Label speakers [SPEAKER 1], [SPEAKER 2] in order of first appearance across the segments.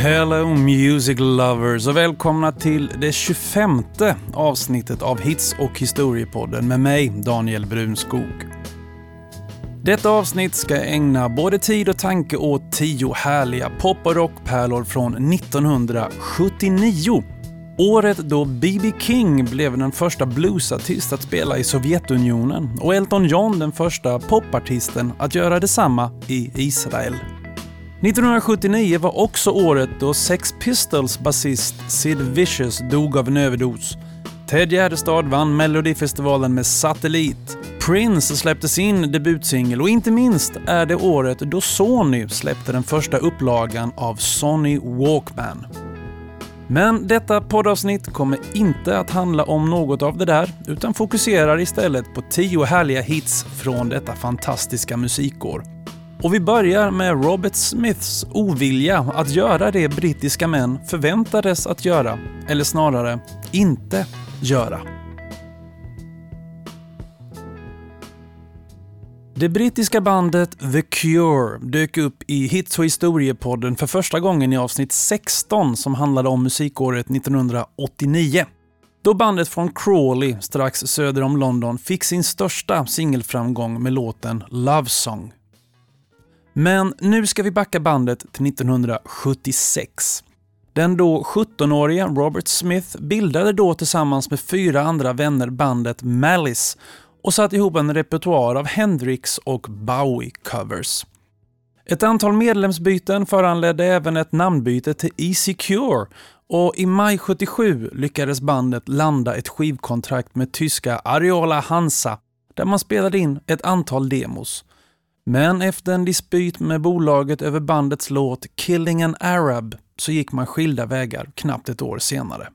[SPEAKER 1] Hello Music Lovers och välkomna till det 25 avsnittet av Hits och historiepodden med mig, Daniel Brunskog. Detta avsnitt ska ägna både tid och tanke åt tio härliga pop och rockpärlor från 1979. Året då B.B. King blev den första bluesartist att spela i Sovjetunionen och Elton John den första popartisten att göra detsamma i Israel. 1979 var också året då Sex Pistols basist Sid Vicious dog av en överdos. Ted Gärdestad vann Melodifestivalen med Satellit. Prince släppte sin debutsingel och inte minst är det året då Sony släppte den första upplagan av Sony Walkman. Men detta poddavsnitt kommer inte att handla om något av det där, utan fokuserar istället på tio härliga hits från detta fantastiska musikår. Och vi börjar med Robert Smiths ovilja att göra det brittiska män förväntades att göra, eller snarare inte göra. Det brittiska bandet The Cure dök upp i Hits och historiepodden för första gången i avsnitt 16 som handlade om musikåret 1989. Då bandet från Crawley, strax söder om London, fick sin största singelframgång med låten Love Song. Men nu ska vi backa bandet till 1976. Den då 17-årige Robert Smith bildade då tillsammans med fyra andra vänner bandet Malice och satte ihop en repertoar av Hendrix och Bowie-covers. Ett antal medlemsbyten föranledde även ett namnbyte till Easy Cure och i maj 77 lyckades bandet landa ett skivkontrakt med tyska Ariola Hansa där man spelade in ett antal demos. Men efter en dispyt med bolaget över bandets låt “Killing an Arab” så gick man skilda vägar knappt ett år senare.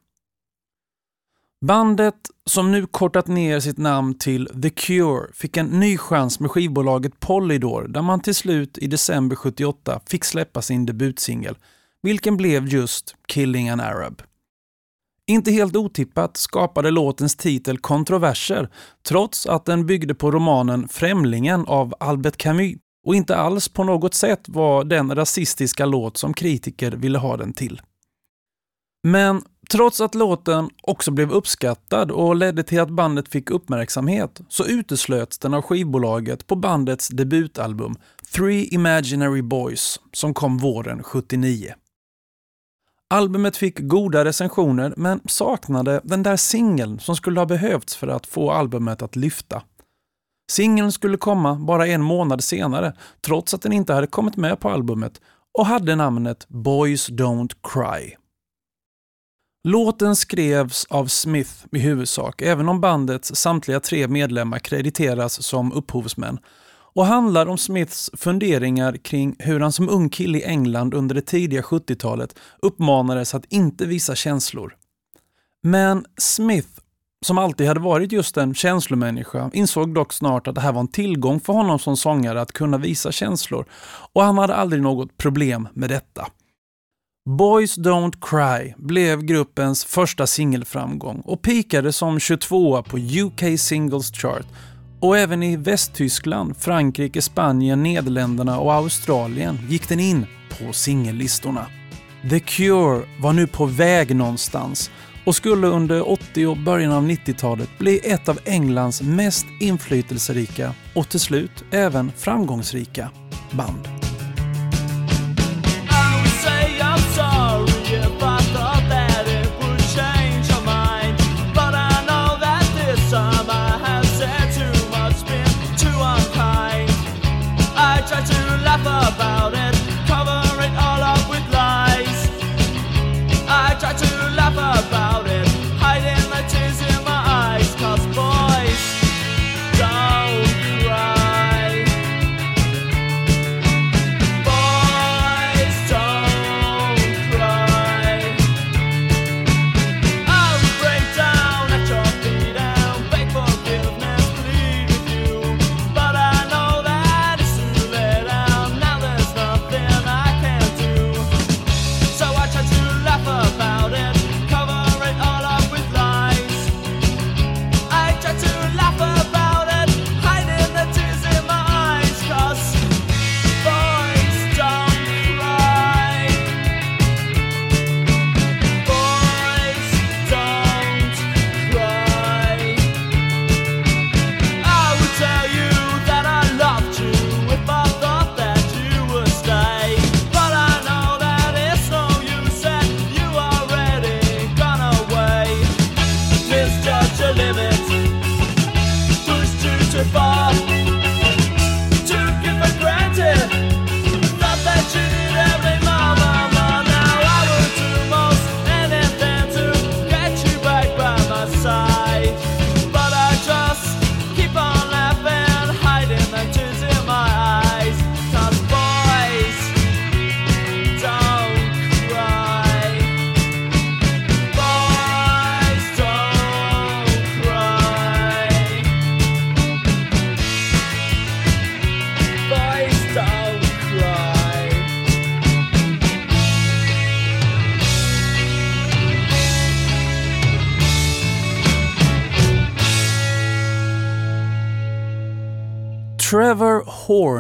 [SPEAKER 1] Bandet, som nu kortat ner sitt namn till The Cure, fick en ny chans med skivbolaget Polydor där man till slut i december 78 fick släppa sin debutsingel, vilken blev just “Killing an Arab”. Inte helt otippat skapade låtens titel kontroverser trots att den byggde på romanen Främlingen av Albert Camus och inte alls på något sätt var den rasistiska låt som kritiker ville ha den till. Men trots att låten också blev uppskattad och ledde till att bandet fick uppmärksamhet så uteslöts den av skivbolaget på bandets debutalbum Three Imaginary Boys som kom våren 79. Albumet fick goda recensioner men saknade den där singeln som skulle ha behövts för att få albumet att lyfta. Singeln skulle komma bara en månad senare trots att den inte hade kommit med på albumet och hade namnet Boys Don't Cry. Låten skrevs av Smith i huvudsak, även om bandets samtliga tre medlemmar krediteras som upphovsmän och handlar om Smiths funderingar kring hur han som ung kille i England under det tidiga 70-talet uppmanades att inte visa känslor. Men Smith, som alltid hade varit just en känslomänniska, insåg dock snart att det här var en tillgång för honom som sångare att kunna visa känslor och han hade aldrig något problem med detta. Boys Don't Cry blev gruppens första singelframgång och pikade som 22 på UK Singles Chart och även i Västtyskland, Frankrike, Spanien, Nederländerna och Australien gick den in på singellistorna. The Cure var nu på väg någonstans och skulle under 80 och början av 90-talet bli ett av Englands mest inflytelserika och till slut även framgångsrika band.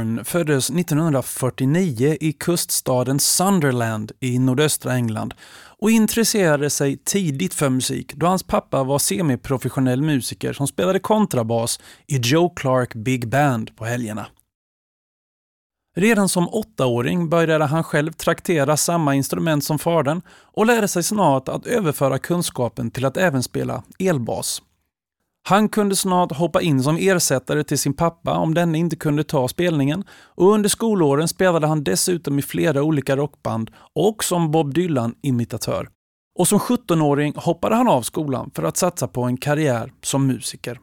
[SPEAKER 1] Horn föddes 1949 i kuststaden Sunderland i nordöstra England och intresserade sig tidigt för musik då hans pappa var semiprofessionell musiker som spelade kontrabas i Joe Clark Big Band på helgerna. Redan som åttaåring började han själv traktera samma instrument som fadern och lärde sig snart att överföra kunskapen till att även spela elbas. Han kunde snart hoppa in som ersättare till sin pappa om denne inte kunde ta spelningen och under skolåren spelade han dessutom i flera olika rockband och som Bob Dylan-imitatör. Och som 17-åring hoppade han av skolan för att satsa på en karriär som musiker.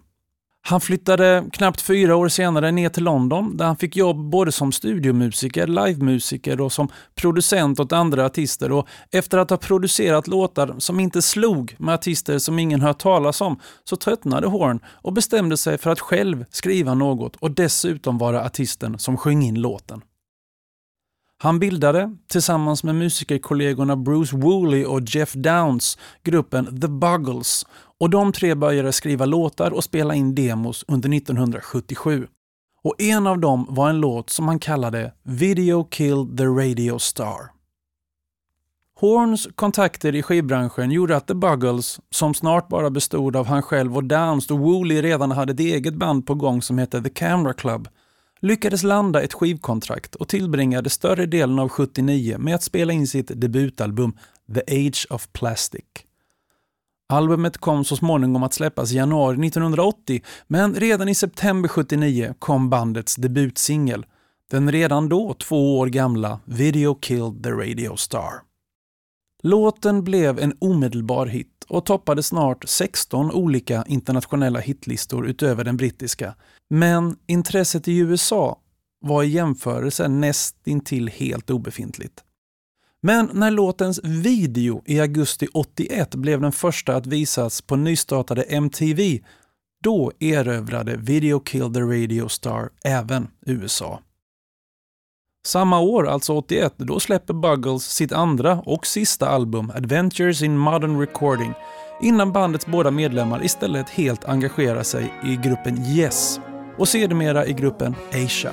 [SPEAKER 1] Han flyttade knappt fyra år senare ner till London där han fick jobb både som studiomusiker, livemusiker och som producent åt andra artister och efter att ha producerat låtar som inte slog med artister som ingen hört talas om så tröttnade Horn och bestämde sig för att själv skriva något och dessutom vara artisten som sjöng in låten. Han bildade, tillsammans med musikerkollegorna Bruce Woolley och Jeff Downs, gruppen The Buggles och de tre började skriva låtar och spela in demos under 1977. Och en av dem var en låt som han kallade “Video Killed the Radio Star”. Horns kontakter i skivbranschen gjorde att The Buggles, som snart bara bestod av han själv och Downs då Woolley redan hade ett eget band på gång som hette The Camera Club, lyckades landa ett skivkontrakt och tillbringade större delen av 79 med att spela in sitt debutalbum The Age of Plastic. Albumet kom så småningom att släppas i januari 1980, men redan i september 79 kom bandets debutsingel, den redan då två år gamla Video Killed the Radio Star. Låten blev en omedelbar hit och toppade snart 16 olika internationella hitlistor utöver den brittiska. Men intresset i USA var i jämförelse näst intill helt obefintligt. Men när låtens video i augusti 81 blev den första att visas på nystartade MTV, då erövrade Video Kill the Radio Star även USA. Samma år, alltså 81, då släpper Buggles sitt andra och sista album Adventures in Modern Recording innan bandets båda medlemmar istället helt engagerar sig i gruppen Yes och sedermera i gruppen Asia.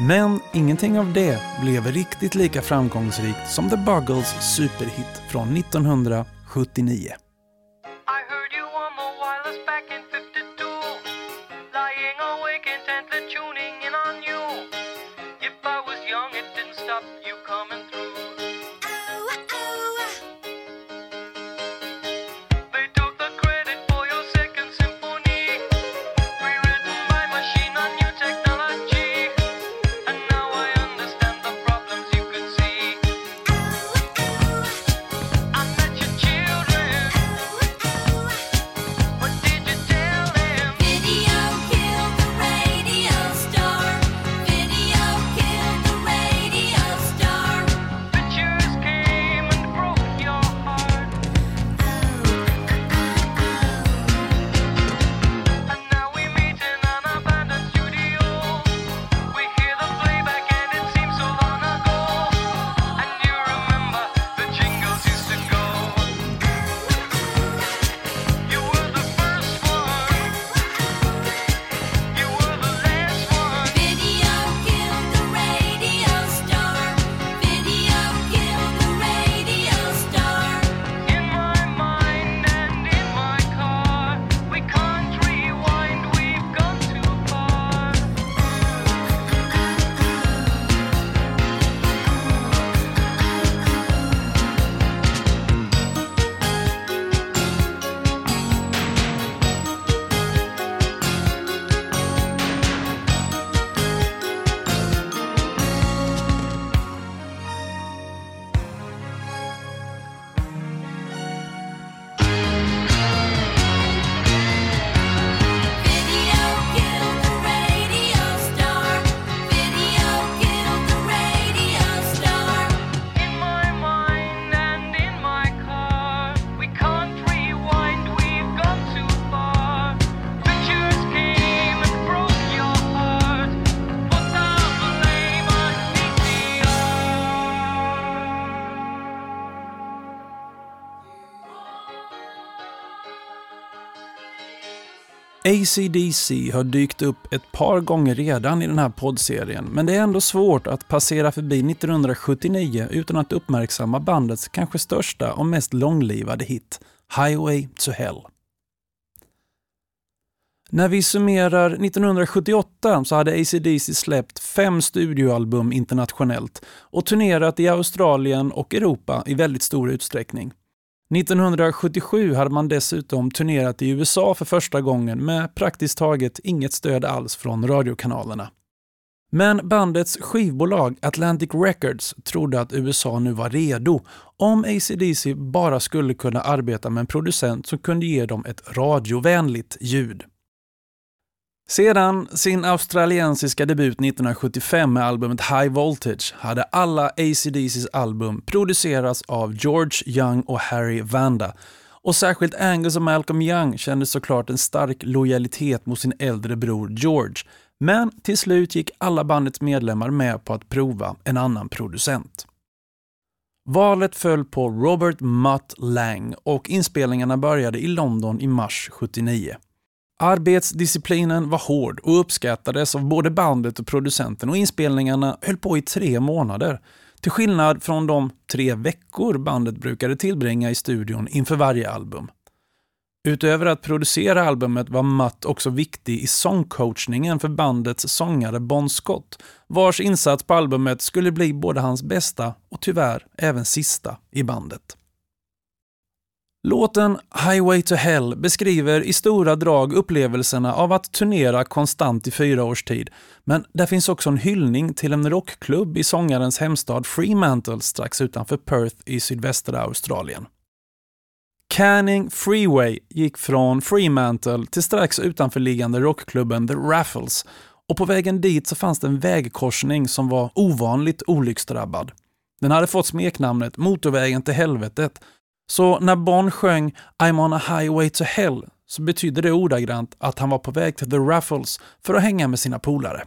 [SPEAKER 1] Men ingenting av det blev riktigt lika framgångsrikt som The Buggles superhit från 1979. ACDC har dykt upp ett par gånger redan i den här poddserien, men det är ändå svårt att passera förbi 1979 utan att uppmärksamma bandets kanske största och mest långlivade hit, Highway to Hell. När vi summerar 1978 så hade ACDC släppt fem studioalbum internationellt och turnerat i Australien och Europa i väldigt stor utsträckning. 1977 hade man dessutom turnerat i USA för första gången med praktiskt taget inget stöd alls från radiokanalerna. Men bandets skivbolag Atlantic Records trodde att USA nu var redo om ACDC bara skulle kunna arbeta med en producent som kunde ge dem ett radiovänligt ljud. Sedan sin australiensiska debut 1975 med albumet High Voltage hade alla ACDCs album producerats av George Young och Harry Vanda. Och särskilt Angus och Malcolm Young kände såklart en stark lojalitet mot sin äldre bror George. Men till slut gick alla bandets medlemmar med på att prova en annan producent. Valet föll på Robert Mutt Lang och inspelningarna började i London i mars 79. Arbetsdisciplinen var hård och uppskattades av både bandet och producenten och inspelningarna höll på i tre månader. Till skillnad från de tre veckor bandet brukade tillbringa i studion inför varje album. Utöver att producera albumet var Mutt också viktig i sångcoachningen för bandets sångare Bon Scott, vars insats på albumet skulle bli både hans bästa och tyvärr även sista i bandet. Låten Highway to Hell beskriver i stora drag upplevelserna av att turnera konstant i fyra års tid. Men där finns också en hyllning till en rockklubb i sångarens hemstad Fremantle strax utanför Perth i sydvästra Australien. Canning Freeway gick från Fremantle till strax utanförliggande rockklubben The Raffles och på vägen dit så fanns det en vägkorsning som var ovanligt olycksdrabbad. Den hade fått smeknamnet Motorvägen till helvetet så när Bon sjöng I'm on a highway to hell så betydde det ordagrant att han var på väg till The Raffles för att hänga med sina polare.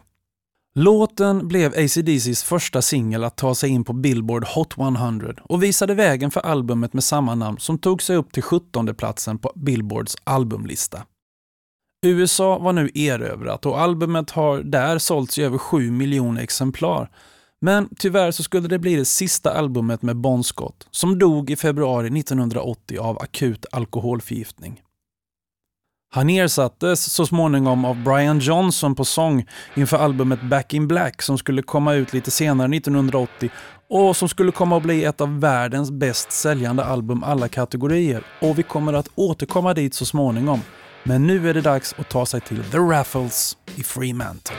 [SPEAKER 1] Låten blev ACDCs första singel att ta sig in på Billboard Hot 100 och visade vägen för albumet med samma namn som tog sig upp till 17 platsen på Billboards albumlista. USA var nu erövrat och albumet har där sålts i över 7 miljoner exemplar men tyvärr så skulle det bli det sista albumet med Bon Scott, som dog i februari 1980 av akut alkoholförgiftning. Han ersattes så småningom av Brian Johnson på sång inför albumet Back in Black som skulle komma ut lite senare 1980 och som skulle komma att bli ett av världens bäst säljande album alla kategorier. Och vi kommer att återkomma dit så småningom. Men nu är det dags att ta sig till The Raffles i Fremantle.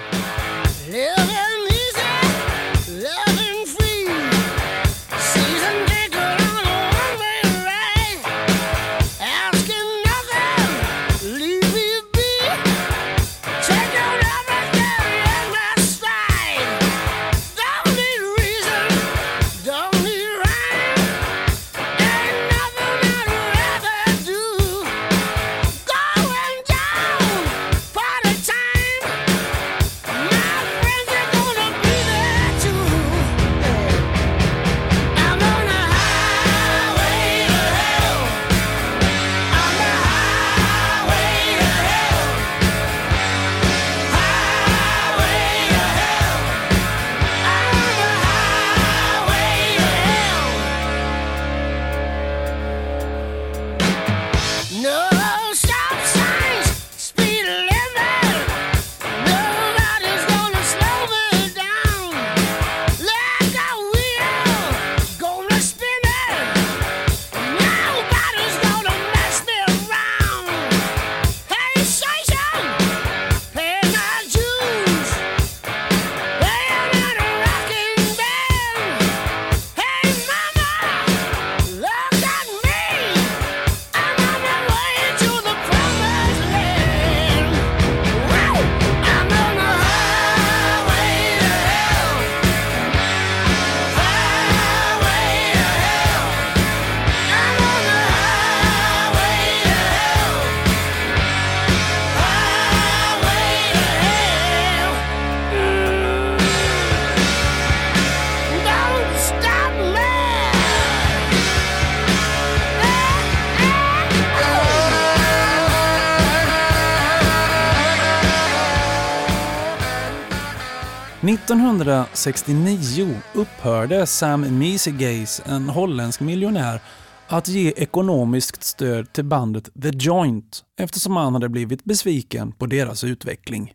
[SPEAKER 1] 1969 upphörde Sam Mesegaze, en holländsk miljonär, att ge ekonomiskt stöd till bandet The Joint eftersom han hade blivit besviken på deras utveckling.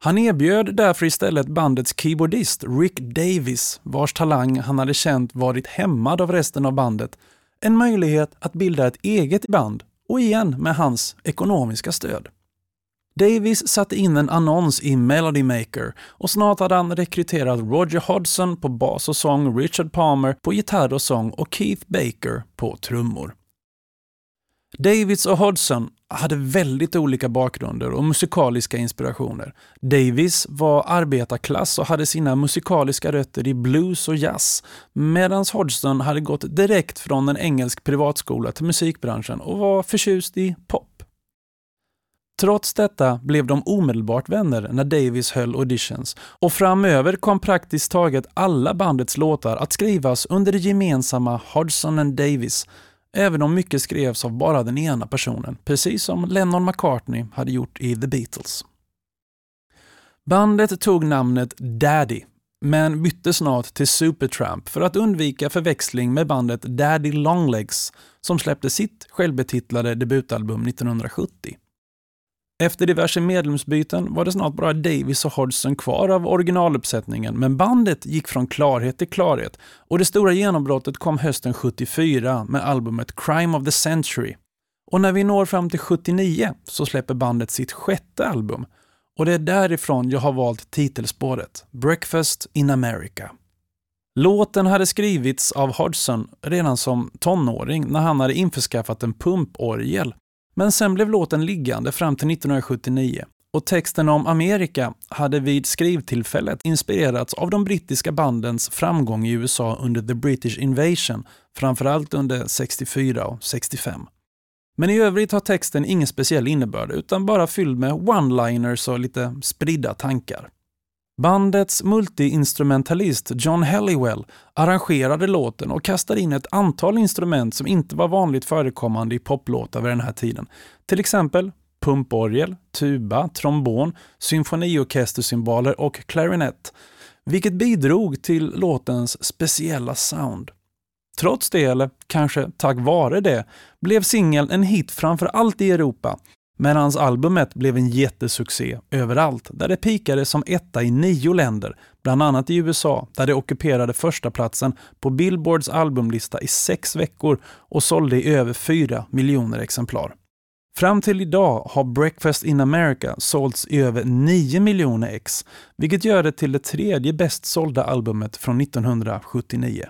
[SPEAKER 1] Han erbjöd därför istället bandets keyboardist Rick Davis, vars talang han hade känt varit hämmad av resten av bandet, en möjlighet att bilda ett eget band och igen med hans ekonomiska stöd. Davis satte in en annons i Melody Maker och snart hade han rekryterat Roger Hodgson på bas och sång, Richard Palmer på gitarr och sång och Keith Baker på trummor. Davids och Hodgson hade väldigt olika bakgrunder och musikaliska inspirationer. Davis var arbetarklass och hade sina musikaliska rötter i blues och jazz, medan Hodgson hade gått direkt från en engelsk privatskola till musikbranschen och var förtjust i pop. Trots detta blev de omedelbart vänner när Davis höll auditions och framöver kom praktiskt taget alla bandets låtar att skrivas under det gemensamma Hodgson and Davis, även om mycket skrevs av bara den ena personen, precis som Lennon McCartney hade gjort i The Beatles. Bandet tog namnet Daddy, men bytte snart till Supertramp för att undvika förväxling med bandet Daddy Longlegs som släppte sitt självbetitlade debutalbum 1970. Efter diverse medlemsbyten var det snart bara Davis och Hodgson kvar av originaluppsättningen, men bandet gick från klarhet till klarhet och det stora genombrottet kom hösten 74 med albumet Crime of the Century. Och när vi når fram till 79 så släpper bandet sitt sjätte album och det är därifrån jag har valt titelspåret, Breakfast in America. Låten hade skrivits av Hodgson redan som tonåring när han hade införskaffat en pumporgel men sen blev låten liggande fram till 1979 och texten om Amerika hade vid skrivtillfället inspirerats av de brittiska bandens framgång i USA under the British Invasion, framförallt under 64 och 65. Men i övrigt har texten ingen speciell innebörd utan bara fylld med one-liners och lite spridda tankar. Bandets multiinstrumentalist John Halliwell arrangerade låten och kastade in ett antal instrument som inte var vanligt förekommande i poplåtar vid den här tiden. Till exempel pumporgel, tuba, trombon, symfoniorkestersymboler och klarinett, vilket bidrog till låtens speciella sound. Trots det, eller kanske tack vare det, blev singeln en hit framför allt i Europa Medan albumet blev en jättesuccé överallt, där det pikade som etta i nio länder, bland annat i USA, där det ockuperade första platsen på Billboards albumlista i sex veckor och sålde i över fyra miljoner exemplar. Fram till idag har Breakfast in America sålts i över 9 miljoner ex, vilket gör det till det tredje bäst sålda albumet från 1979.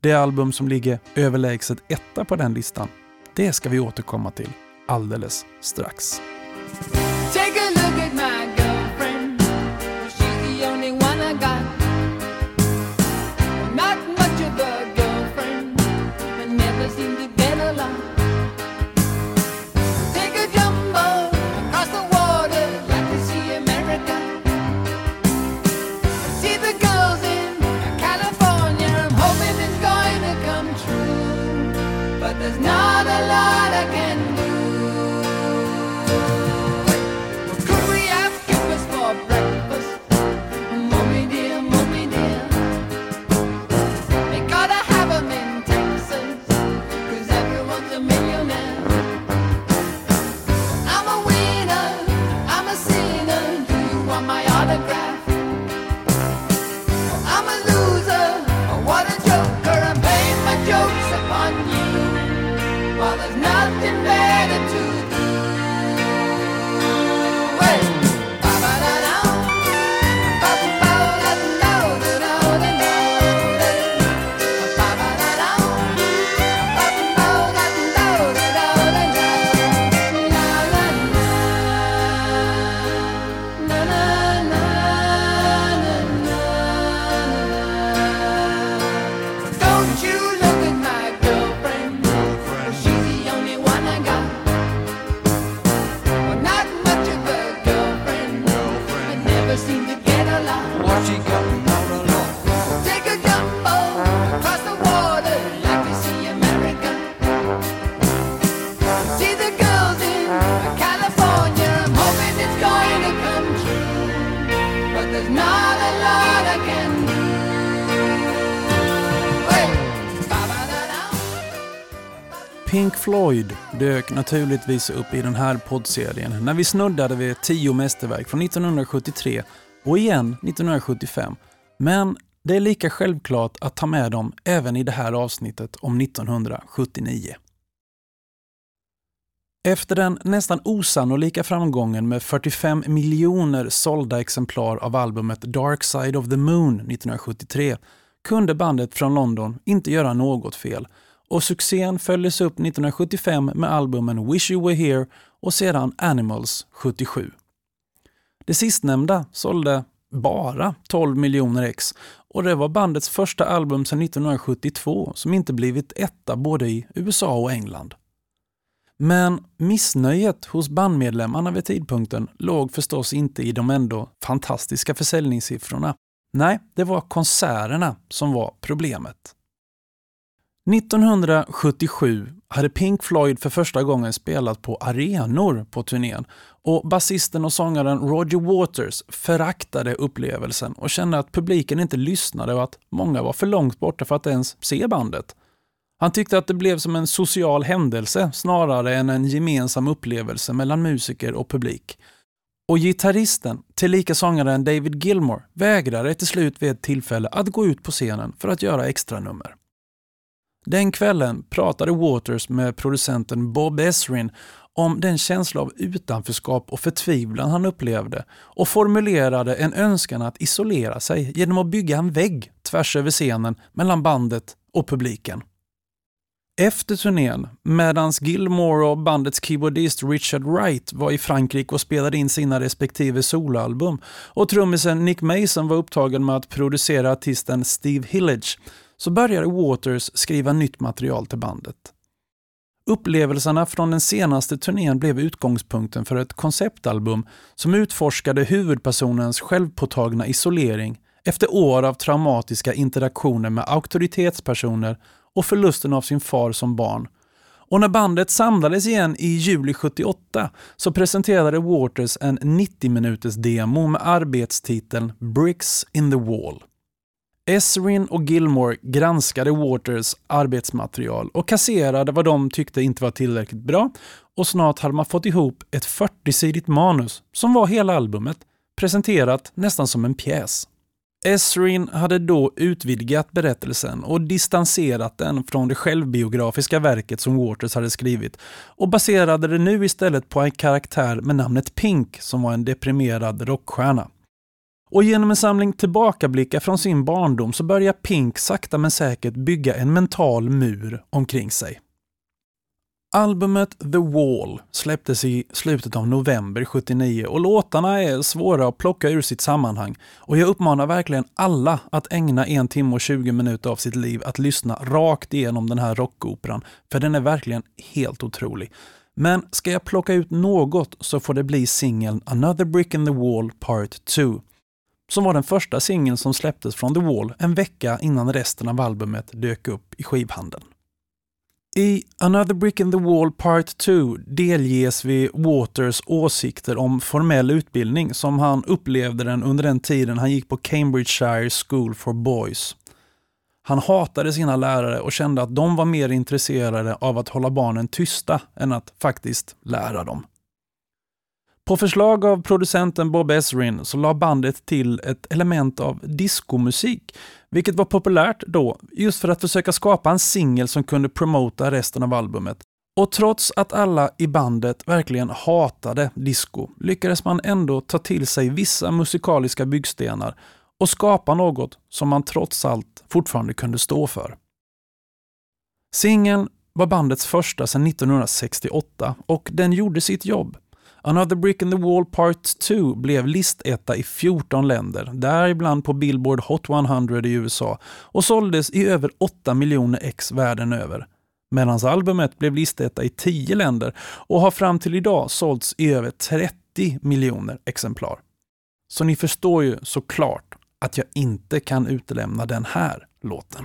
[SPEAKER 1] Det album som ligger överlägset etta på den listan, det ska vi återkomma till alldeles strax. Pink Floyd dök naturligtvis upp i den här poddserien när vi snuddade vid tio mästerverk från 1973 och igen 1975. Men det är lika självklart att ta med dem även i det här avsnittet om 1979. Efter den nästan osannolika framgången med 45 miljoner sålda exemplar av albumet Dark Side of the Moon 1973 kunde bandet från London inte göra något fel och succén följdes upp 1975 med albumen Wish You Were Here och sedan Animals 77. Det sistnämnda sålde bara 12 miljoner ex och det var bandets första album sedan 1972 som inte blivit etta både i USA och England. Men missnöjet hos bandmedlemmarna vid tidpunkten låg förstås inte i de ändå fantastiska försäljningssiffrorna. Nej, det var konserterna som var problemet. 1977 hade Pink Floyd för första gången spelat på arenor på turnén och basisten och sångaren Roger Waters föraktade upplevelsen och kände att publiken inte lyssnade och att många var för långt borta för att ens se bandet. Han tyckte att det blev som en social händelse snarare än en gemensam upplevelse mellan musiker och publik. Och gitarristen, tillika sångaren David Gilmore, vägrade till slut vid ett tillfälle att gå ut på scenen för att göra extra nummer. Den kvällen pratade Waters med producenten Bob Esrin om den känsla av utanförskap och förtvivlan han upplevde och formulerade en önskan att isolera sig genom att bygga en vägg tvärs över scenen mellan bandet och publiken. Efter turnén, medan Gilmore och bandets keyboardist Richard Wright var i Frankrike och spelade in sina respektive soloalbum och trummisen Nick Mason var upptagen med att producera artisten Steve Hillage, så började Waters skriva nytt material till bandet. Upplevelserna från den senaste turnén blev utgångspunkten för ett konceptalbum som utforskade huvudpersonens självpåtagna isolering efter år av traumatiska interaktioner med auktoritetspersoner och förlusten av sin far som barn. Och när bandet samlades igen i juli 78 så presenterade Waters en 90 minuters demo med arbetstiteln Bricks in the Wall. Esrin och Gilmore granskade Waters arbetsmaterial och kasserade vad de tyckte inte var tillräckligt bra och snart hade man fått ihop ett 40-sidigt manus som var hela albumet, presenterat nästan som en pjäs. Esrin hade då utvidgat berättelsen och distanserat den från det självbiografiska verket som Waters hade skrivit och baserade det nu istället på en karaktär med namnet Pink som var en deprimerad rockstjärna. Och genom en samling tillbakablickar från sin barndom så börjar Pink sakta men säkert bygga en mental mur omkring sig. Albumet The Wall släpptes i slutet av november 79 och låtarna är svåra att plocka ur sitt sammanhang och jag uppmanar verkligen alla att ägna en timme och 20 minuter av sitt liv att lyssna rakt igenom den här rockoperan, för den är verkligen helt otrolig. Men ska jag plocka ut något så får det bli singeln Another Brick in the Wall Part 2 som var den första singeln som släpptes från The Wall en vecka innan resten av albumet dök upp i skivhandeln. I Another Brick in the Wall Part 2 delges vi Waters åsikter om formell utbildning som han upplevde den under den tiden han gick på Cambridgeshire School for Boys. Han hatade sina lärare och kände att de var mer intresserade av att hålla barnen tysta än att faktiskt lära dem. På förslag av producenten Bob Ezrin så la bandet till ett element av diskomusik, vilket var populärt då, just för att försöka skapa en singel som kunde promota resten av albumet. Och trots att alla i bandet verkligen hatade disco lyckades man ändå ta till sig vissa musikaliska byggstenar och skapa något som man trots allt fortfarande kunde stå för. Singeln var bandets första sedan 1968 och den gjorde sitt jobb. Another Brick in the Wall Part 2 blev listetta i 14 länder, däribland på Billboard Hot 100 i USA och såldes i över 8 miljoner ex världen över. Medan albumet blev listetta i 10 länder och har fram till idag sålts i över 30 miljoner exemplar. Så ni förstår ju såklart att jag inte kan utelämna den här låten.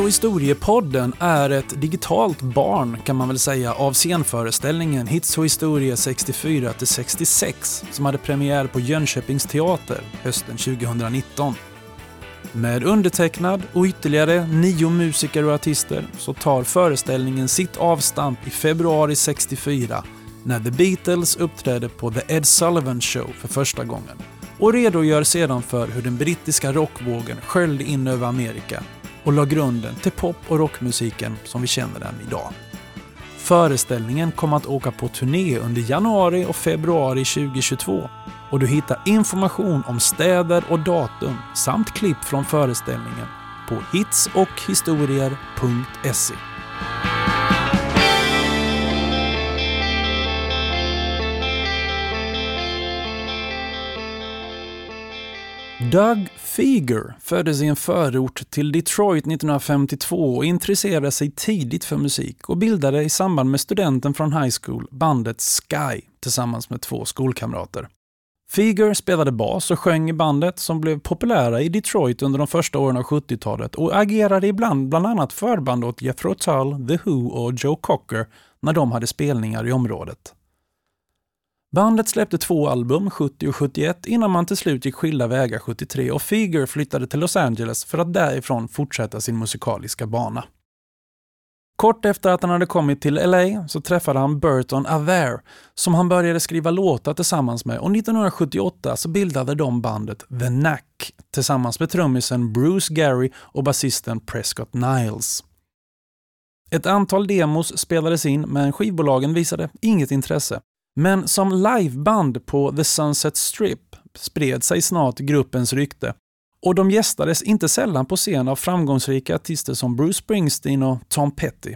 [SPEAKER 1] Och historiepodden är ett digitalt barn kan man väl säga av scenföreställningen Hits och historia 64 66 som hade premiär på Jönköpings teater hösten 2019. Med undertecknad och ytterligare nio musiker och artister så tar föreställningen sitt avstamp i februari 64 när The Beatles uppträdde på The Ed Sullivan Show för första gången och redogör sedan för hur den brittiska rockvågen sköljde in över Amerika och la grunden till pop och rockmusiken som vi känner den idag. Föreställningen kommer att åka på turné under januari och februari 2022 och du hittar information om städer och datum samt klipp från föreställningen på hitsochhistorier.se. Doug Feger föddes i en förort till Detroit 1952 och intresserade sig tidigt för musik och bildade i samband med studenten från high school bandet Sky tillsammans med två skolkamrater. Feger spelade bas och sjöng i bandet som blev populära i Detroit under de första åren av 70-talet och agerade ibland bland annat förband åt Jethro Tull, The Who och Joe Cocker när de hade spelningar i området. Bandet släppte två album, 70 och 71, innan man till slut gick skilda vägar 73 och Feger flyttade till Los Angeles för att därifrån fortsätta sin musikaliska bana. Kort efter att han hade kommit till LA så träffade han Burton Aver som han började skriva låtar tillsammans med och 1978 så bildade de bandet The Knack tillsammans med trummisen Bruce Gary och basisten Prescott Niles. Ett antal demos spelades in men skivbolagen visade inget intresse men som liveband på The Sunset Strip spred sig snart gruppens rykte och de gästades inte sällan på scen av framgångsrika artister som Bruce Springsteen och Tom Petty.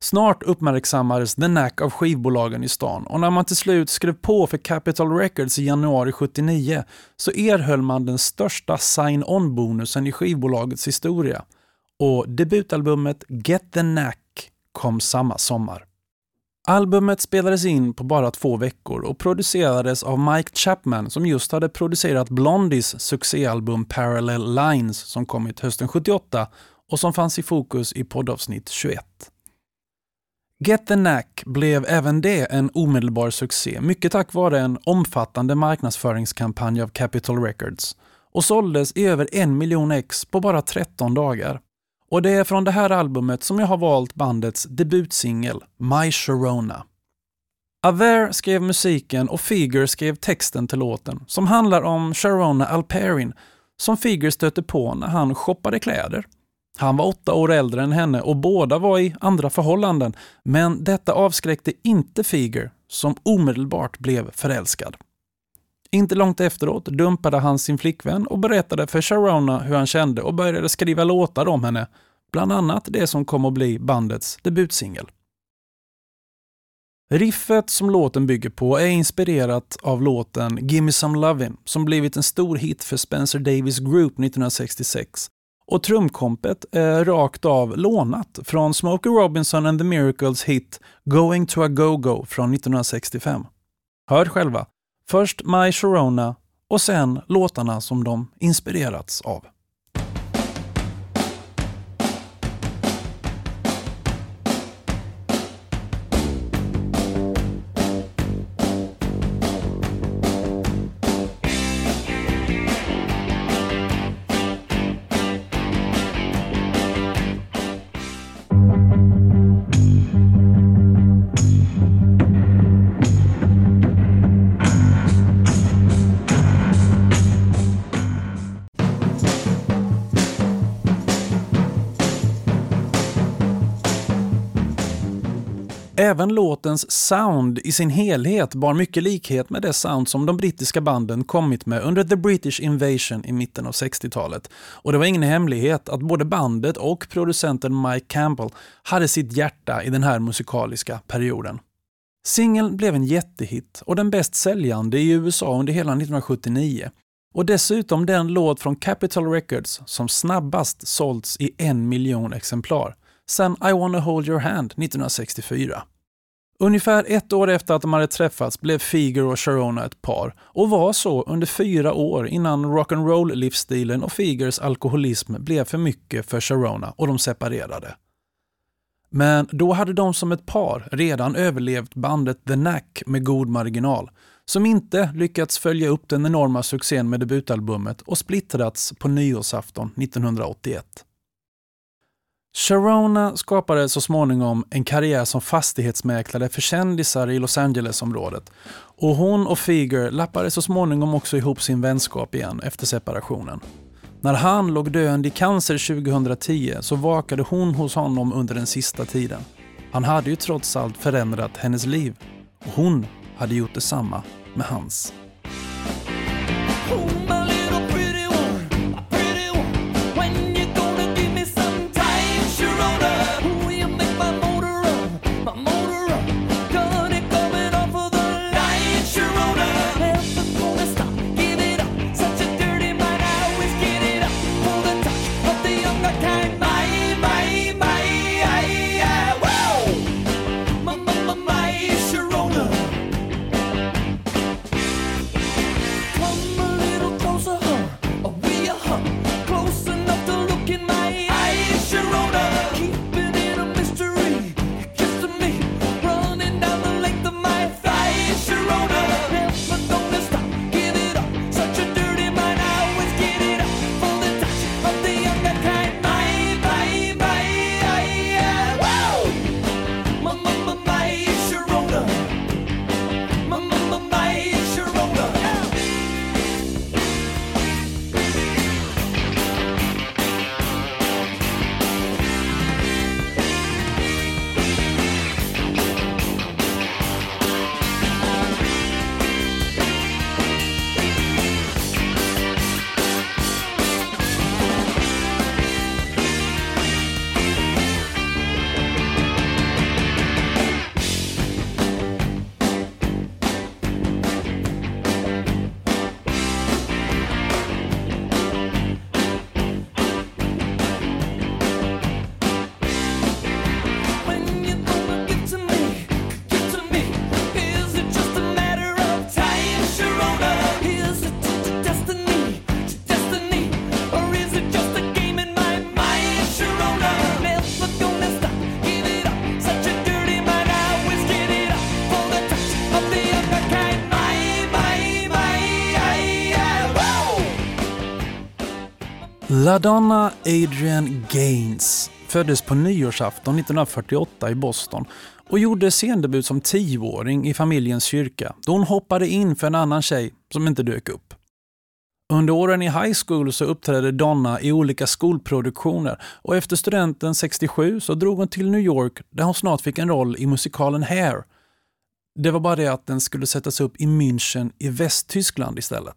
[SPEAKER 1] Snart uppmärksammades The Knack av skivbolagen i stan och när man till slut skrev på för Capitol Records i januari 79 så erhöll man den största sign-on-bonusen i skivbolagets historia och debutalbumet Get the Knack kom samma sommar. Albumet spelades in på bara två veckor och producerades av Mike Chapman som just hade producerat Blondies succéalbum Parallel Lines som kommit hösten 78 och som fanns i fokus i poddavsnitt 21. Get the Knack blev även det en omedelbar succé, mycket tack vare en omfattande marknadsföringskampanj av Capitol Records och såldes i över en miljon ex på bara 13 dagar. Och det är från det här albumet som jag har valt bandets debutsingel My Sharona. Aver skrev musiken och Figure skrev texten till låten som handlar om Sharona Alperin som Figure stötte på när han shoppade kläder. Han var åtta år äldre än henne och båda var i andra förhållanden men detta avskräckte inte Figure som omedelbart blev förälskad. Inte långt efteråt dumpade han sin flickvän och berättade för Sharona hur han kände och började skriva låtar om henne, bland annat det som kom att bli bandets debutsingel. Riffet som låten bygger på är inspirerat av låten Gimme Some Lovin' som blivit en stor hit för Spencer Davis Group 1966 och trumkompet är rakt av lånat från Smokey Robinson and the Miracles hit Going to a Go-Go från 1965. Hör själva, Först My Sharona och sen låtarna som de inspirerats av. Även låtens sound i sin helhet bar mycket likhet med det sound som de brittiska banden kommit med under The British Invasion i mitten av 60-talet. Och det var ingen hemlighet att både bandet och producenten Mike Campbell hade sitt hjärta i den här musikaliska perioden. Singeln blev en jättehit och den bäst säljande i USA under hela 1979 och dessutom den låt från Capitol Records som snabbast sålts i en miljon exemplar sen I wanna hold your hand 1964. Ungefär ett år efter att de hade träffats blev Figer och Sharona ett par och var så under fyra år innan rock'n'roll-livsstilen och Figers alkoholism blev för mycket för Sharona och de separerade. Men då hade de som ett par redan överlevt bandet The Knack med god marginal, som inte lyckats följa upp den enorma succén med debutalbumet och splittrats på nyårsafton 1981. Sharona skapade så småningom en karriär som fastighetsmäklare för kändisar i Los Angeles-området och hon och Figer lappade så småningom också ihop sin vänskap igen efter separationen. När han låg döende i cancer 2010 så vakade hon hos honom under den sista tiden. Han hade ju trots allt förändrat hennes liv och hon hade gjort detsamma med hans. LaDonna Adrian Gaines föddes på nyårsafton 1948 i Boston och gjorde scendebut som tioåring i familjens kyrka då hon hoppade in för en annan tjej som inte dök upp. Under åren i high school så uppträdde Donna i olika skolproduktioner och efter studenten 67 så drog hon till New York där hon snart fick en roll i musikalen Hair. Det var bara det att den skulle sättas upp i München i Västtyskland istället.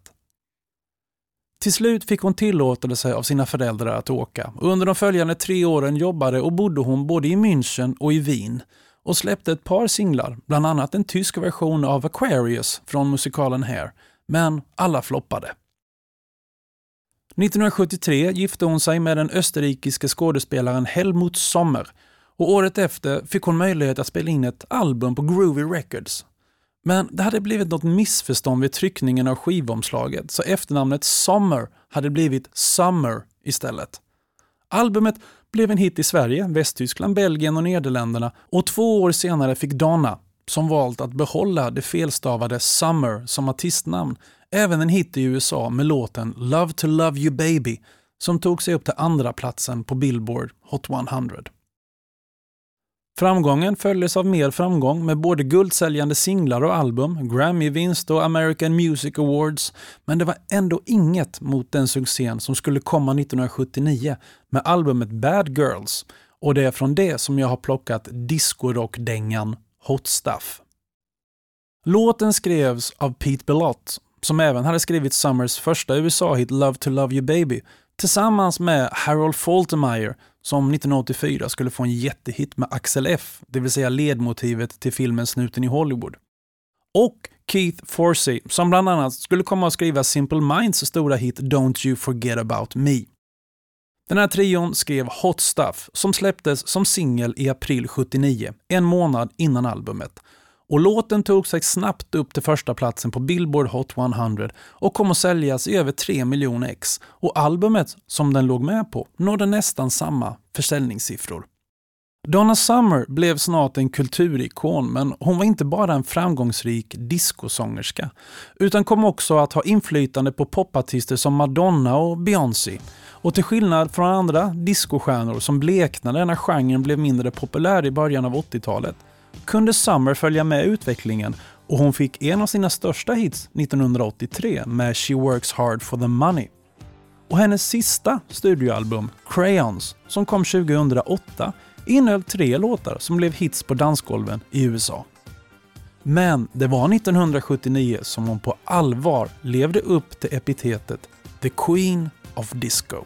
[SPEAKER 1] Till slut fick hon tillåtelse av sina föräldrar att åka. Och under de följande tre åren jobbade och bodde hon både i München och i Wien och släppte ett par singlar, bland annat en tysk version av Aquarius från musikalen Hair, men alla floppade. 1973 gifte hon sig med den österrikiske skådespelaren Helmut Sommer och året efter fick hon möjlighet att spela in ett album på Groovy Records men det hade blivit något missförstånd vid tryckningen av skivomslaget så efternamnet Summer hade blivit Summer istället. Albumet blev en hit i Sverige, Västtyskland, Belgien och Nederländerna och två år senare fick Donna, som valt att behålla det felstavade Summer som artistnamn, även en hit i USA med låten Love to Love You Baby som tog sig upp till andra platsen på Billboard Hot 100. Framgången följdes av mer framgång med både guldsäljande singlar och album, Grammy-vinst och American Music Awards, men det var ändå inget mot den succén som skulle komma 1979 med albumet Bad Girls och det är från det som jag har plockat discorockdängan Hot Stuff. Låten skrevs av Pete Belott, som även hade skrivit Summers första USA-hit Love to Love You Baby, tillsammans med Harold Faltermeyer som 1984 skulle få en jättehit med Axel F, det vill säga ledmotivet till filmen Snuten i Hollywood. Och Keith Forsey, som bland annat skulle komma att skriva Simple Minds stora hit Don't You Forget About Me. Den här trion skrev Hot Stuff som släpptes som singel i april 79, en månad innan albumet. Och låten tog sig snabbt upp till första platsen på Billboard Hot 100 och kom att säljas i över 3 miljoner ex. Och albumet som den låg med på nådde nästan samma försäljningssiffror. Donna Summer blev snart en kulturikon, men hon var inte bara en framgångsrik discosångerska, utan kom också att ha inflytande på popartister som Madonna och Beyoncé. Och till skillnad från andra discostjärnor som bleknade när genren blev mindre populär i början av 80-talet, kunde Summer följa med utvecklingen och hon fick en av sina största hits 1983 med She Works Hard for the Money. Och hennes sista studioalbum, Crayons, som kom 2008, innehöll tre låtar som blev hits på dansgolven i USA. Men det var 1979 som hon på allvar levde upp till epitetet “The Queen of Disco”.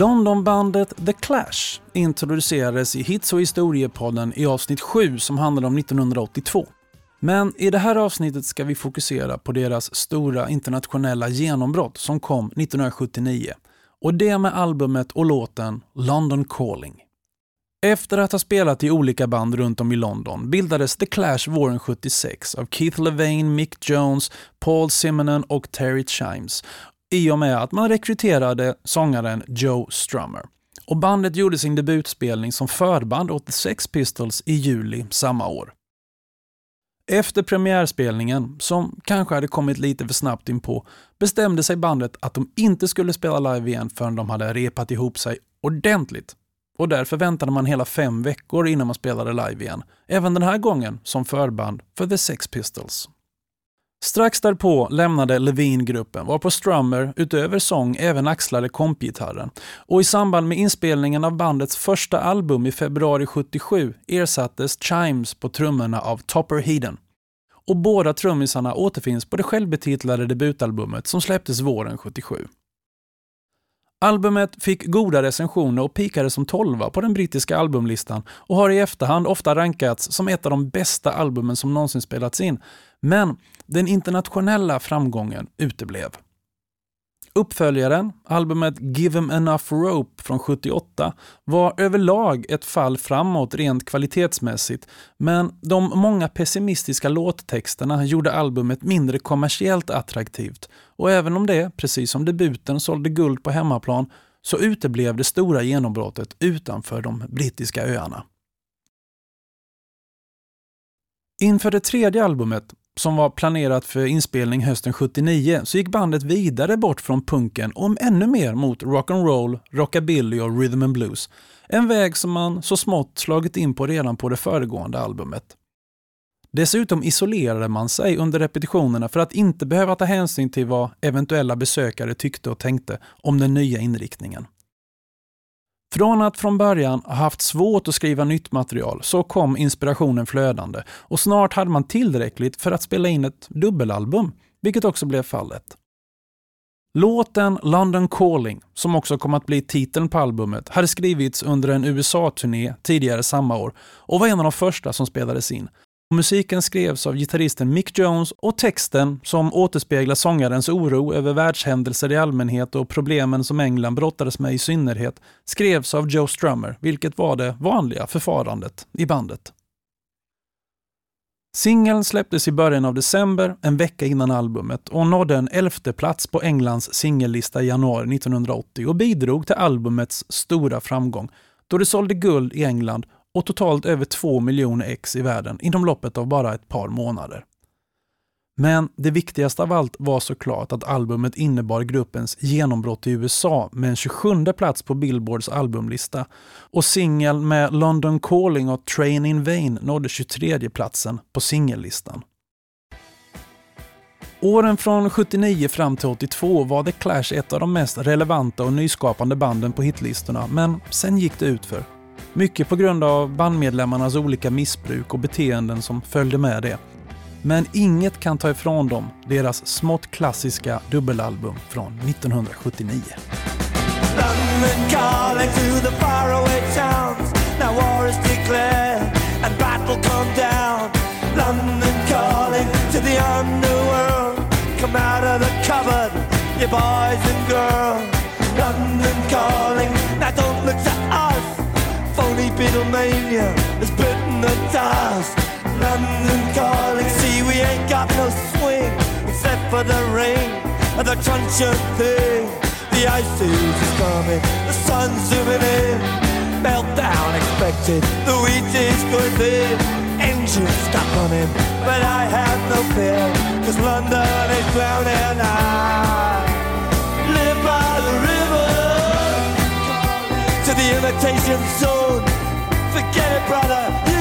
[SPEAKER 1] Londonbandet The Clash introducerades i Hits och historiepodden i avsnitt 7 som handlade om 1982. Men i det här avsnittet ska vi fokusera på deras stora internationella genombrott som kom 1979 och det med albumet och låten London Calling. Efter att ha spelat i olika band runt om i London bildades The Clash våren 76 av Keith Levain, Mick Jones, Paul Simonon och Terry Chimes i och med att man rekryterade sångaren Joe Strummer. Och bandet gjorde sin debutspelning som förband åt The Sex Pistols i juli samma år. Efter premiärspelningen, som kanske hade kommit lite för snabbt in på, bestämde sig bandet att de inte skulle spela live igen förrän de hade repat ihop sig ordentligt. Och därför väntade man hela fem veckor innan man spelade live igen, även den här gången som förband för The Sex Pistols. Strax därpå lämnade Levine gruppen varpå Strummer utöver sång även axlade kompgitarren och i samband med inspelningen av bandets första album i februari 77 ersattes Chimes på trummorna av Topper Heeden. Och båda trummisarna återfinns på det självbetitlade debutalbumet som släpptes våren 77. Albumet fick goda recensioner och pikade som tolva på den brittiska albumlistan och har i efterhand ofta rankats som ett av de bästa albumen som någonsin spelats in. Men den internationella framgången uteblev. Uppföljaren, albumet Give 'em enough rope från 78, var överlag ett fall framåt rent kvalitetsmässigt, men de många pessimistiska låttexterna gjorde albumet mindre kommersiellt attraktivt. Och även om det, precis som debuten, sålde guld på hemmaplan, så uteblev det stora genombrottet utanför de brittiska öarna. Inför det tredje albumet som var planerat för inspelning hösten 79, så gick bandet vidare bort från punken om ännu mer mot rock'n'roll, rockabilly och rhythm and blues. En väg som man så smått slagit in på redan på det föregående albumet. Dessutom isolerade man sig under repetitionerna för att inte behöva ta hänsyn till vad eventuella besökare tyckte och tänkte om den nya inriktningen. Från att från början ha haft svårt att skriva nytt material så kom inspirationen flödande och snart hade man tillräckligt för att spela in ett dubbelalbum, vilket också blev fallet. Låten London Calling, som också kom att bli titeln på albumet, hade skrivits under en USA-turné tidigare samma år och var en av de första som spelades in. Musiken skrevs av gitarristen Mick Jones och texten, som återspeglar sångarens oro över världshändelser i allmänhet och problemen som England brottades med i synnerhet, skrevs av Joe Strummer, vilket var det vanliga förfarandet i bandet. Singeln släpptes i början av december, en vecka innan albumet, och nådde en elfte plats på Englands singellista i januari 1980 och bidrog till albumets stora framgång, då det sålde guld i England och totalt över 2 miljoner ex i världen inom loppet av bara ett par månader. Men det viktigaste av allt var såklart att albumet innebar gruppens genombrott i USA med en 27 plats på Billboards albumlista och singeln med London Calling och Train in Vain nådde 23 platsen på singellistan. Åren från 79 fram till 82 var The Clash ett av de mest relevanta och nyskapande banden på hitlistorna, men sen gick det utför. Mycket på grund av bandmedlemmarnas olika missbruk och beteenden som följde med det. Men inget kan ta ifrån dem deras smått klassiska dubbelalbum från 1979. London calling to the faraway town Beatlemania has bitten the dust London calling, see we ain't got no swing except for the rain and the truncheon thing. The ice age is coming, the sun's zooming in. Meltdown expected, the wheat is going thin. Engines stop running, but I have no fear, cause London is drowning. I live by the river to the imitation zone.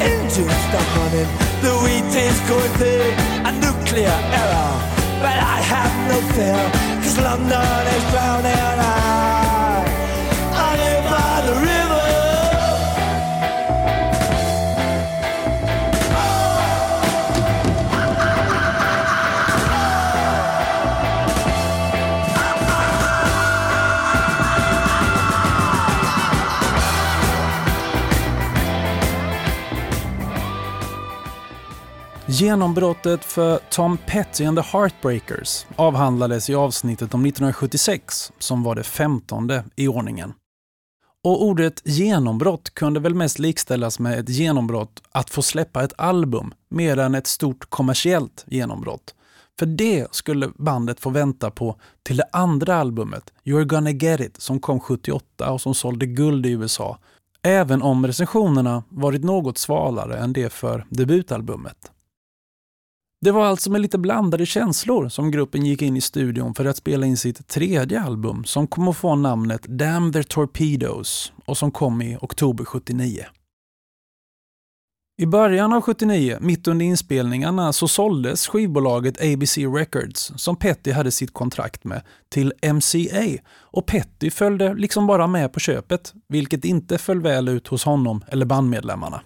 [SPEAKER 1] engines stop running, the wheat is going thick, a nuclear error. But I have no fear, cause London is drowning. Genombrottet för Tom Petty and the Heartbreakers avhandlades i avsnittet om 1976, som var det femtonde i ordningen. Och ordet genombrott kunde väl mest likställas med ett genombrott att få släppa ett album, mer än ett stort kommersiellt genombrott. För det skulle bandet få vänta på till det andra albumet, You're gonna get it, som kom 78 och som sålde guld i USA. Även om recensionerna varit något svalare än det för debutalbumet. Det var alltså med lite blandade känslor som gruppen gick in i studion för att spela in sitt tredje album som kom att få namnet Damn Their Torpedoes och som kom i oktober 79. I början av 79, mitt under inspelningarna, så såldes skivbolaget ABC Records, som Petty hade sitt kontrakt med, till MCA och Petty följde liksom bara med på köpet, vilket inte föll väl ut hos honom eller bandmedlemmarna.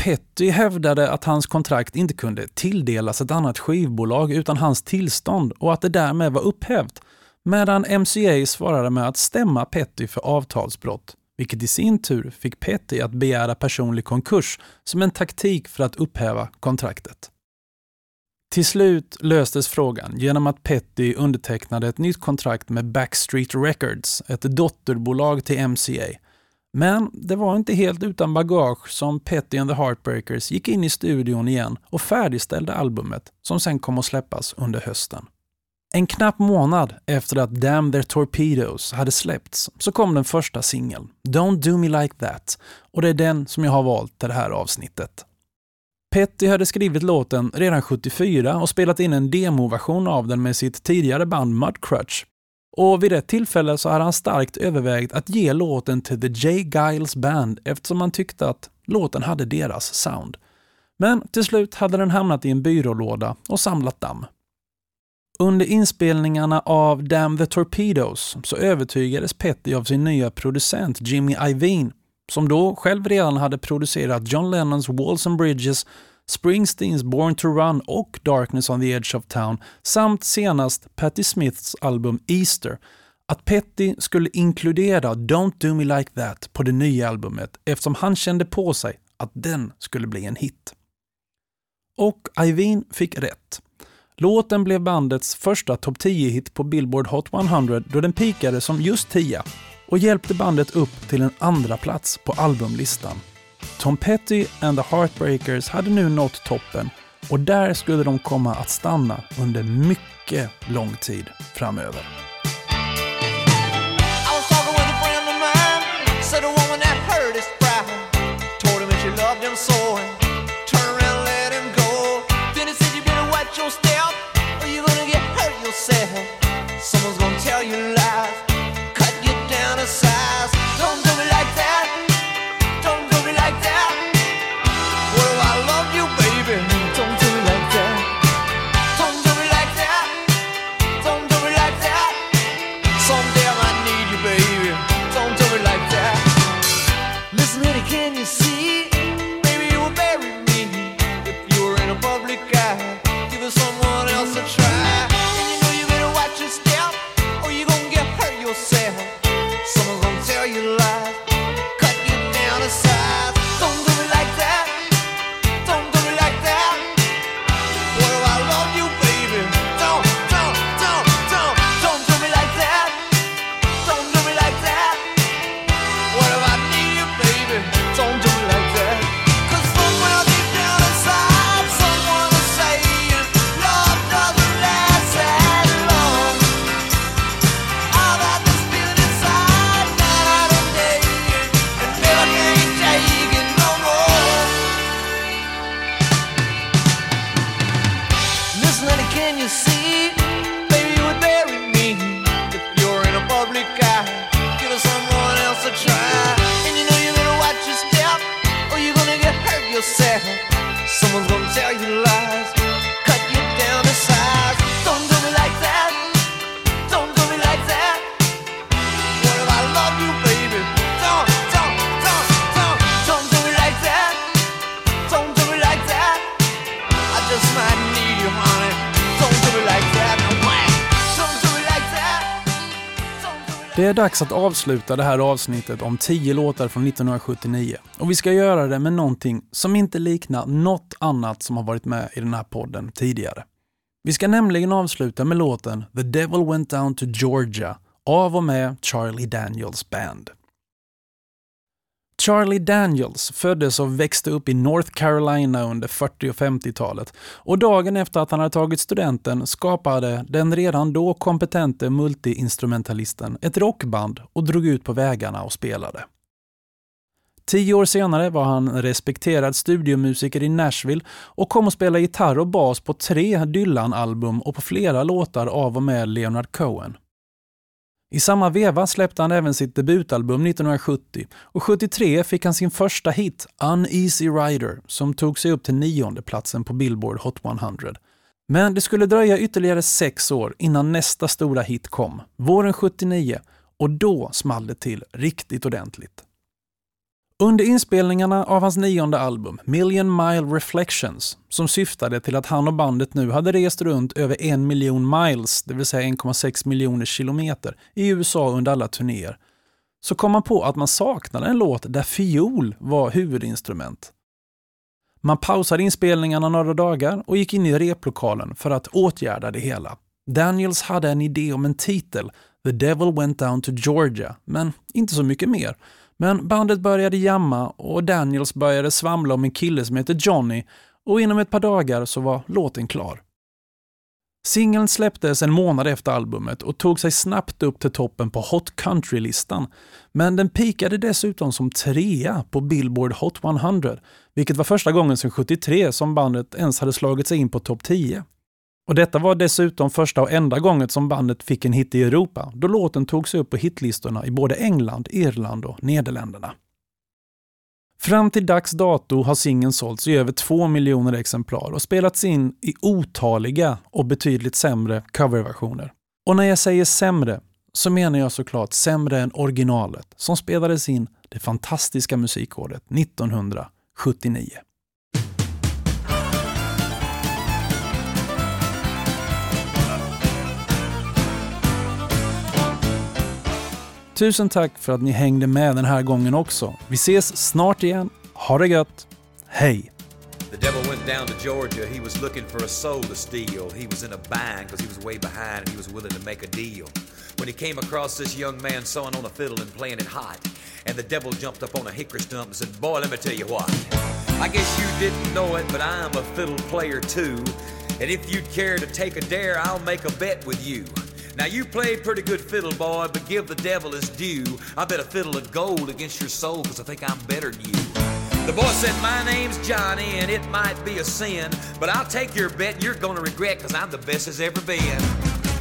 [SPEAKER 1] Petty hävdade att hans kontrakt inte kunde tilldelas ett annat skivbolag utan hans tillstånd och att det därmed var upphävt, medan MCA svarade med att stämma Petty för avtalsbrott, vilket i sin tur fick Petty att begära personlig konkurs som en taktik för att upphäva kontraktet. Till slut löstes frågan genom att Petty undertecknade ett nytt kontrakt med Backstreet Records, ett dotterbolag till MCA. Men det var inte helt utan bagage som Petty and the Heartbreakers gick in i studion igen och färdigställde albumet som sen kom att släppas under hösten. En knapp månad efter att Damn Their Torpedoes hade släppts så kom den första singeln, Don't Do Me Like That, och det är den som jag har valt till det här avsnittet. Petty hade skrivit låten redan 74 och spelat in en demoversion av den med sitt tidigare band Mudcrutch. Och vid ett tillfälle så hade han starkt övervägt att ge låten till The J. Giles Band eftersom han tyckte att låten hade deras sound. Men till slut hade den hamnat i en byrålåda och samlat damm. Under inspelningarna av Damn the Torpedoes så övertygades Petty av sin nya producent Jimmy Iovine, som då själv redan hade producerat John Lennons Walls and Bridges, Springsteens Born to Run och Darkness on the Edge of Town samt senast Patti Smiths album Easter, att Petty skulle inkludera Don't Do Me Like That på det nya albumet eftersom han kände på sig att den skulle bli en hit. Och Iveen fick rätt. Låten blev bandets första topp 10-hit på Billboard Hot 100 då den pikade som just 10 och hjälpte bandet upp till en andra plats på albumlistan. Tom Petty and the Heartbreakers hade nu nått toppen och där skulle de komma att stanna under mycket lång tid framöver. Det dags att avsluta det här avsnittet om 10 låtar från 1979. Och vi ska göra det med någonting som inte liknar något annat som har varit med i den här podden tidigare. Vi ska nämligen avsluta med låten The Devil Went Down to Georgia av och med Charlie Daniels Band. Charlie Daniels föddes och växte upp i North Carolina under 40 och 50-talet och dagen efter att han hade tagit studenten skapade den redan då kompetente multiinstrumentalisten ett rockband och drog ut på vägarna och spelade. Tio år senare var han respekterad studiomusiker i Nashville och kom att spela gitarr och bas på tre Dylan-album och på flera låtar av och med Leonard Cohen. I samma veva släppte han även sitt debutalbum 1970 och 73 fick han sin första hit, Uneasy Rider, som tog sig upp till nionde platsen på Billboard Hot 100. Men det skulle dröja ytterligare sex år innan nästa stora hit kom, våren 79, och då small det till riktigt ordentligt. Under inspelningarna av hans nionde album, Million Mile Reflections, som syftade till att han och bandet nu hade rest runt över en miljon miles, det vill säga 1,6 miljoner kilometer, i USA under alla turnéer, så kom man på att man saknade en låt där fiol var huvudinstrument.
[SPEAKER 2] Man pausade inspelningarna några dagar och gick in i replokalen för att åtgärda det hela. Daniels hade en idé om en titel, The Devil Went Down to Georgia, men inte så mycket mer. Men bandet började jamma och Daniels började svamla om en kille som heter Johnny och inom ett par dagar så var låten klar. Singeln släpptes en månad efter albumet och tog sig snabbt upp till toppen på Hot Country-listan. Men den pikade dessutom som trea på Billboard Hot 100, vilket var första gången sedan 73 som bandet ens hade slagit sig in på topp 10. Och detta var dessutom första och enda gången som bandet fick en hit i Europa, då låten togs upp på hitlistorna i både England, Irland och Nederländerna. Fram till dags dato har singeln sålts i över två miljoner exemplar och spelats in i otaliga och betydligt sämre coverversioner. Och när jag säger sämre så menar jag såklart sämre än originalet som spelades in det fantastiska musikåret 1979. Tusen tack för att ni hängde med den här gången också. Vi ses snart igen. Ha det gött. Hej! The devil went down to Georgia. He was looking for a soul to steal. He was in a bind because he was way behind and he was willing to make a deal. When he came across this young man sawing on a fiddle and playing it hot, and the devil jumped up on a hickory stump and said, Boy, let me tell you what. I guess you didn't know it, but I'm a fiddle player too. And if you'd care to take a dare, I'll make a bet with you. Now you play pretty good fiddle, boy, but give the devil his due. I bet a fiddle of gold against your soul, cause I think I'm better than you. The boy said, My name's Johnny, and it might be a sin, but I'll take your bet you're gonna regret, cause I'm the best as ever been.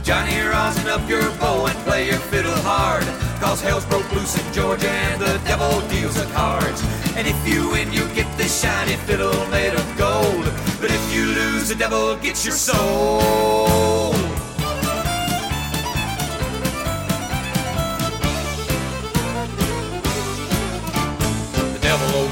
[SPEAKER 2] Johnny, rosin up your bow and play your fiddle hard, cause hell's broke loose in Georgia and the devil deals the cards. And if you win, you get this shiny fiddle made of gold, but if you lose, the devil gets your soul.